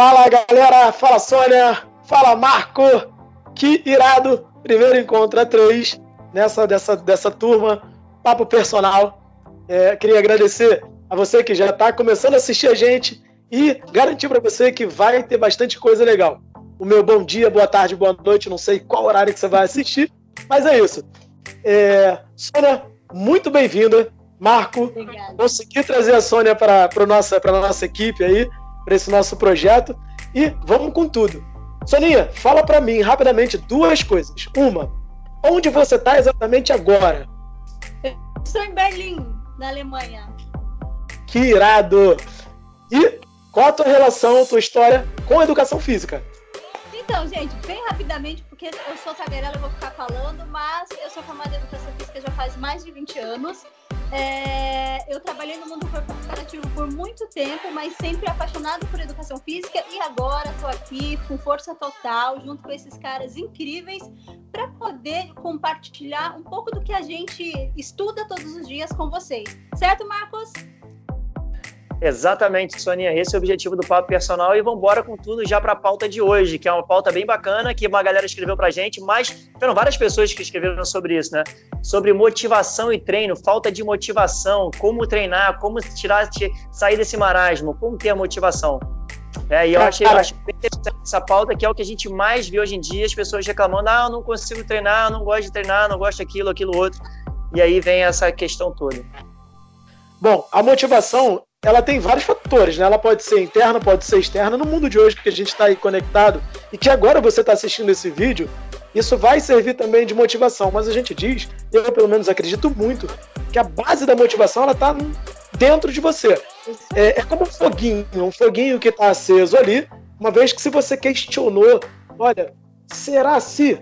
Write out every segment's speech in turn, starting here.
Fala galera, fala Sônia, fala Marco, que irado! Primeiro encontro a três nessa dessa, dessa turma, papo personal. É, queria agradecer a você que já está começando a assistir a gente e garantir para você que vai ter bastante coisa legal. O meu bom dia, boa tarde, boa noite, não sei qual horário que você vai assistir, mas é isso. É, Sônia, muito bem-vinda. Marco, Obrigada. consegui trazer a Sônia para a nossa, nossa equipe aí, para esse nosso projeto. E vamos com tudo. Soninha, fala para mim rapidamente duas coisas. Uma, onde você está exatamente agora? Estou em Berlim, na Alemanha. Que irado! E qual a tua relação, a tua história com a educação física? Então, gente, bem rapidamente, porque eu sou tagarela, eu vou ficar falando, mas eu sou formada em educação física já faz mais de 20 anos. É, eu trabalhei no mundo corporativo por muito tempo, mas sempre apaixonado por educação física e agora estou aqui com força total, junto com esses caras incríveis, para poder compartilhar um pouco do que a gente estuda todos os dias com vocês. Certo, Marcos? Exatamente, Soninha. Esse é o objetivo do Papo Personal e vamos embora com tudo já para a pauta de hoje, que é uma pauta bem bacana, que uma galera escreveu para gente, mas foram várias pessoas que escreveram sobre isso, né? Sobre motivação e treino, falta de motivação, como treinar, como tirar, sair desse marasmo, como ter a motivação. É, e eu achei, eu achei bem interessante essa pauta, que é o que a gente mais vê hoje em dia, as pessoas reclamando, ah, eu não consigo treinar, não gosto de treinar, não gosto daquilo, aquilo, outro. E aí vem essa questão toda. Bom, a motivação ela tem vários fatores, né? Ela pode ser interna, pode ser externa. No mundo de hoje que a gente está aí conectado e que agora você está assistindo esse vídeo, isso vai servir também de motivação. Mas a gente diz, eu pelo menos acredito muito, que a base da motivação ela está dentro de você. É, é, como um foguinho, um foguinho que está aceso ali, uma vez que se você questionou, olha, será se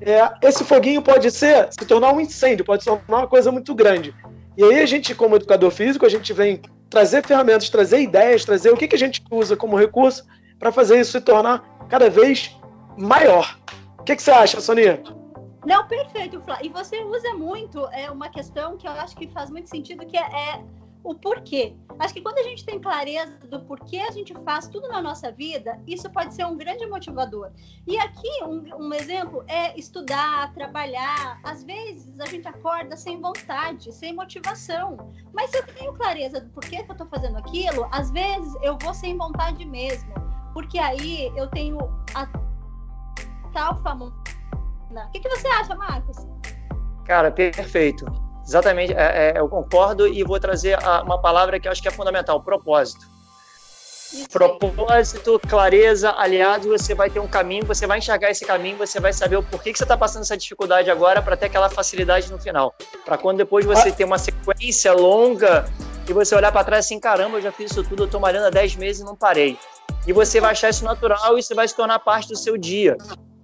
é, esse foguinho pode ser se tornar um incêndio, pode se tornar uma coisa muito grande. E aí a gente, como educador físico, a gente vem trazer ferramentas, trazer ideias, trazer o que, que a gente usa como recurso para fazer isso se tornar cada vez maior. O que, que você acha, Sonia? Não, perfeito, Flá. E você usa muito é uma questão que eu acho que faz muito sentido, que é, é o porquê. Acho que quando a gente tem clareza do porquê a gente faz tudo na nossa vida, isso pode ser um grande motivador. E aqui, um, um, exemplo é estudar, trabalhar. Às vezes a gente acorda sem vontade, sem motivação. Mas se eu tenho clareza do porquê que eu estou fazendo aquilo, às vezes eu vou sem vontade mesmo. Porque aí eu tenho a tal famosa. O que, que você acha, Marcos? Cara, perfeito. Exatamente, é, é, eu concordo e vou trazer a, uma palavra que eu acho que é fundamental: propósito. Propósito, clareza, aliado, você vai ter um caminho, você vai enxergar esse caminho, você vai saber o porquê que você está passando essa dificuldade agora para ter aquela facilidade no final. Para quando depois você ah. ter uma sequência longa e você olhar para trás assim, caramba, eu já fiz isso tudo, eu estou malhando há 10 meses e não parei. E você vai achar isso natural e isso vai se tornar parte do seu dia.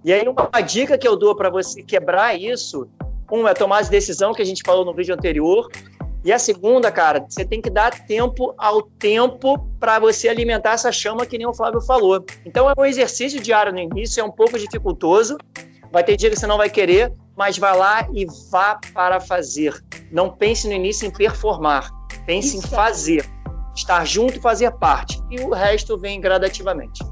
E aí, uma dica que eu dou para você quebrar isso uma é tomar de decisão, que a gente falou no vídeo anterior. E a segunda, cara, você tem que dar tempo ao tempo para você alimentar essa chama, que nem o Flávio falou. Então é um exercício diário no início, é um pouco dificultoso. Vai ter dia que você não vai querer, mas vai lá e vá para fazer. Não pense no início em performar, pense Isso. em fazer. Estar junto e fazer parte. E o resto vem gradativamente.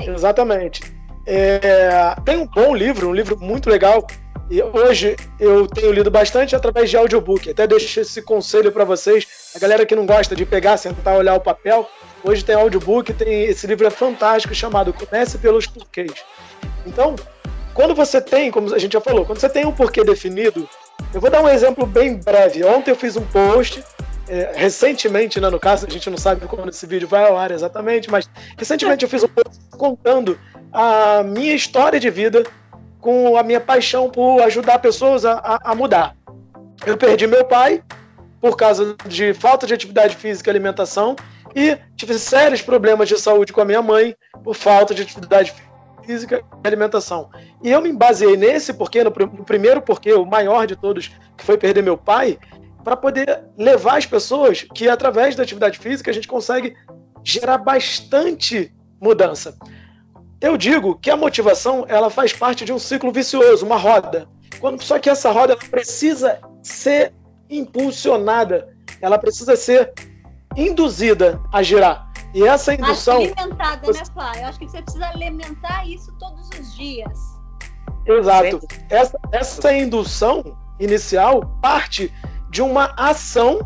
Exatamente. É, tem um bom livro, um livro muito legal, e hoje eu tenho lido bastante através de audiobook. Até deixo esse conselho para vocês. A galera que não gosta de pegar, sentar, olhar o papel, hoje tem audiobook, tem esse livro é fantástico chamado Comece pelos porquês. Então, quando você tem, como a gente já falou, quando você tem um porquê definido, eu vou dar um exemplo bem breve. Ontem eu fiz um post, é, recentemente, né, no caso, a gente não sabe quando esse vídeo vai ao ar exatamente, mas recentemente eu fiz um post contando a minha história de vida com a minha paixão por ajudar pessoas a, a, mudar. Eu perdi meu pai por causa de falta de atividade física e alimentação e tive sérios problemas de saúde com a minha mãe por falta de atividade física e alimentação. E eu me baseei nesse porquê, no, no primeiro porquê, o maior de todos, que foi perder meu pai, para poder levar as pessoas que através da atividade física a gente consegue gerar bastante mudança. Eu digo que a motivação ela faz parte de um ciclo vicioso, uma roda. Quando, só que essa roda precisa ser impulsionada, ela precisa ser induzida a girar. E essa indução. Alimentada, né, Flá? Eu acho que você precisa alimentar isso todos os dias. Exato. Essa, essa indução inicial parte de uma ação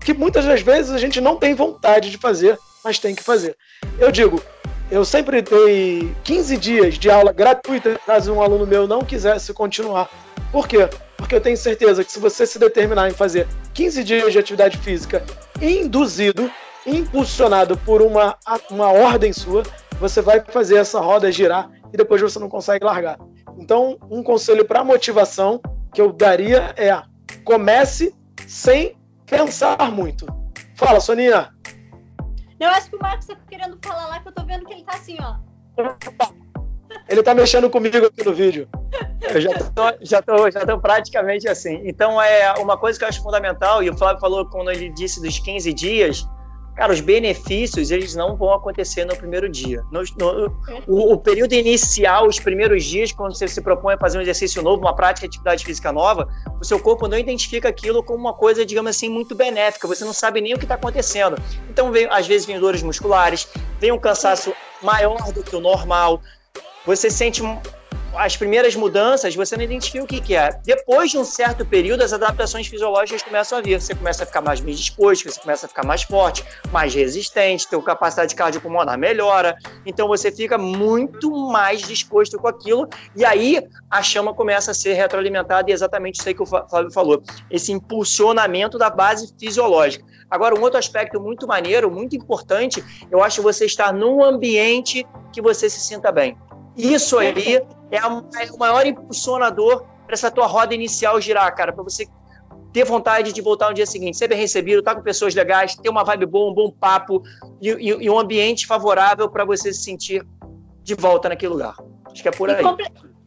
que muitas das vezes a gente não tem vontade de fazer, mas tem que fazer. Eu digo, eu sempre dei 15 dias de aula gratuita caso um aluno meu não quisesse continuar. Por quê? Porque eu tenho certeza que se você se determinar em fazer 15 dias de atividade física induzido, impulsionado por uma, uma ordem sua, você vai fazer essa roda girar e depois você não consegue largar. Então, um conselho para motivação que eu daria é comece sem pensar muito. Fala, Soninha. Eu acho que o Marcos tá querendo falar lá, que eu tô vendo que ele tá assim, ó. Ele tá mexendo comigo aqui no vídeo. Eu já tô, já tô, já tô praticamente assim. Então, é uma coisa que eu acho fundamental, e o Flávio falou quando ele disse dos 15 dias, Cara, os benefícios, eles não vão acontecer no primeiro dia. No, no, o, o, período inicial, os primeiros dias, quando você se propõe a fazer um exercício novo, uma prática de atividade física nova, o seu corpo não identifica aquilo como uma coisa, digamos assim, muito benéfica. Você não sabe nem o que está acontecendo. Então, vem, às vezes, vem dores musculares, vem um cansaço maior do que o normal, você sente as primeiras mudanças, você não identifica o que, que é. Depois de um certo período, as adaptações fisiológicas começam a vir. Você começa a ficar mais bem disposto, você começa a ficar mais forte, mais resistente, teu capacidade cardiopulmonar melhora. Então você fica muito mais disposto com aquilo. E aí a chama começa a ser retroalimentada e é exatamente isso aí que o Flávio falou. Esse impulsionamento da base fisiológica. Agora, um outro aspecto muito maneiro, muito importante, eu acho você estar num ambiente que você se sinta bem. Isso aí é, é o maior impulsionador para essa tua roda inicial girar, cara, para você ter vontade de voltar no dia seguinte, ser bem recebido, estar tá com pessoas legais, ter uma vibe boa, um bom papo e, e, e um ambiente favorável para você se sentir de volta naquele lugar. Acho que é por aí.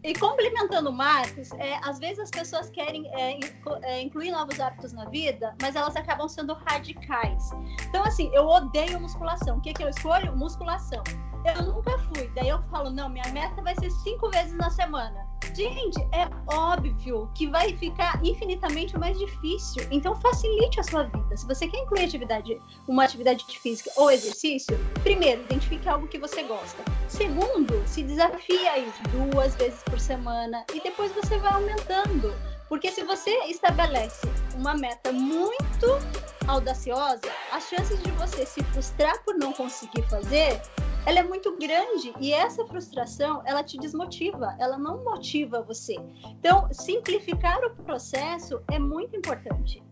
E complementando o Marcos, é, às vezes as pessoas querem é, é, incluir novos hábitos na vida, mas elas acabam sendo radicais. Então, assim, eu odeio musculação. O que, que eu escolho? Musculação. Eu nunca fui. Daí eu falo, não, minha meta vai ser cinco vezes na semana. Gente, é óbvio que vai ficar infinitamente mais difícil. Então facilite a sua vida. Se você quer incluir atividade, uma atividade física ou exercício, primeiro, identifique algo que você gosta. Segundo, se desafie aí duas vezes por semana e depois você vai aumentando. Porque se você estabelece uma meta muito audaciosa, as chances de você se frustrar por não conseguir fazer ela é muito grande e essa frustração ela te desmotiva, ela não motiva você. Então, simplificar o processo é muito importante.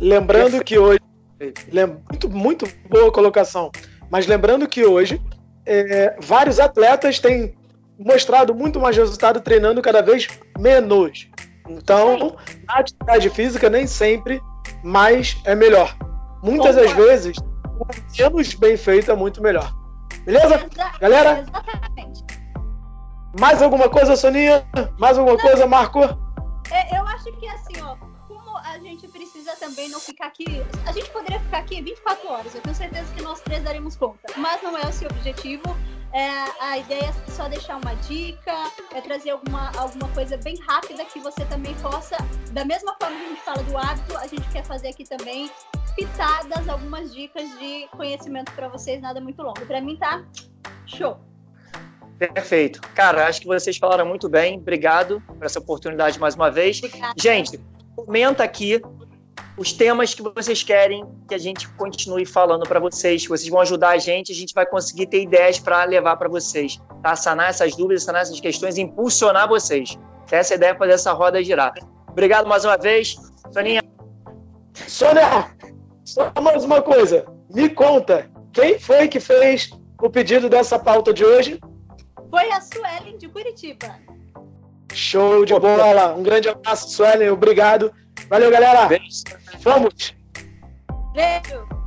Lembrando que hoje, muito, muito boa colocação, mas lembrando que hoje é, vários atletas têm mostrado muito mais resultado treinando cada vez menos. Então, a atividade física nem sempre mais é melhor. Muitas das vezes, menos bem feito é muito melhor. Beleza? Galera? Exatamente. Mais alguma coisa, Soninha? Mais alguma não, coisa, Marco? É, eu acho que assim, ó, como a gente precisa também não ficar aqui. A gente poderia ficar aqui 24 horas, eu tenho certeza que nós três daremos conta. Mas não é esse o objetivo. É, a ideia é só deixar uma dica, é trazer alguma, alguma coisa bem rápida que você também possa, da mesma forma que a gente fala do hábito, a gente quer fazer aqui também pitadas, algumas dicas de conhecimento para vocês, nada muito longo. Para mim tá show. Perfeito. Cara, acho que vocês falaram muito bem. Obrigado por essa oportunidade mais uma vez. Obrigada. Gente, comenta aqui os temas que vocês querem que a gente continue falando para vocês, que vocês vão ajudar a gente, a gente vai conseguir ter ideias para levar para vocês, tá? Sanar essas dúvidas, sanar essas questões, impulsionar vocês. Essa é a ideia é fazer essa roda girar. Obrigado mais uma vez. Soninha. Sônia, só mais uma coisa. Me conta, quem foi que fez o pedido dessa pauta de hoje? Foi a Suelen de Curitiba. Show de bola. Um grande abraço, Suelen. Obrigado. Valeu, galera. Beijo. Vamos. Beijo.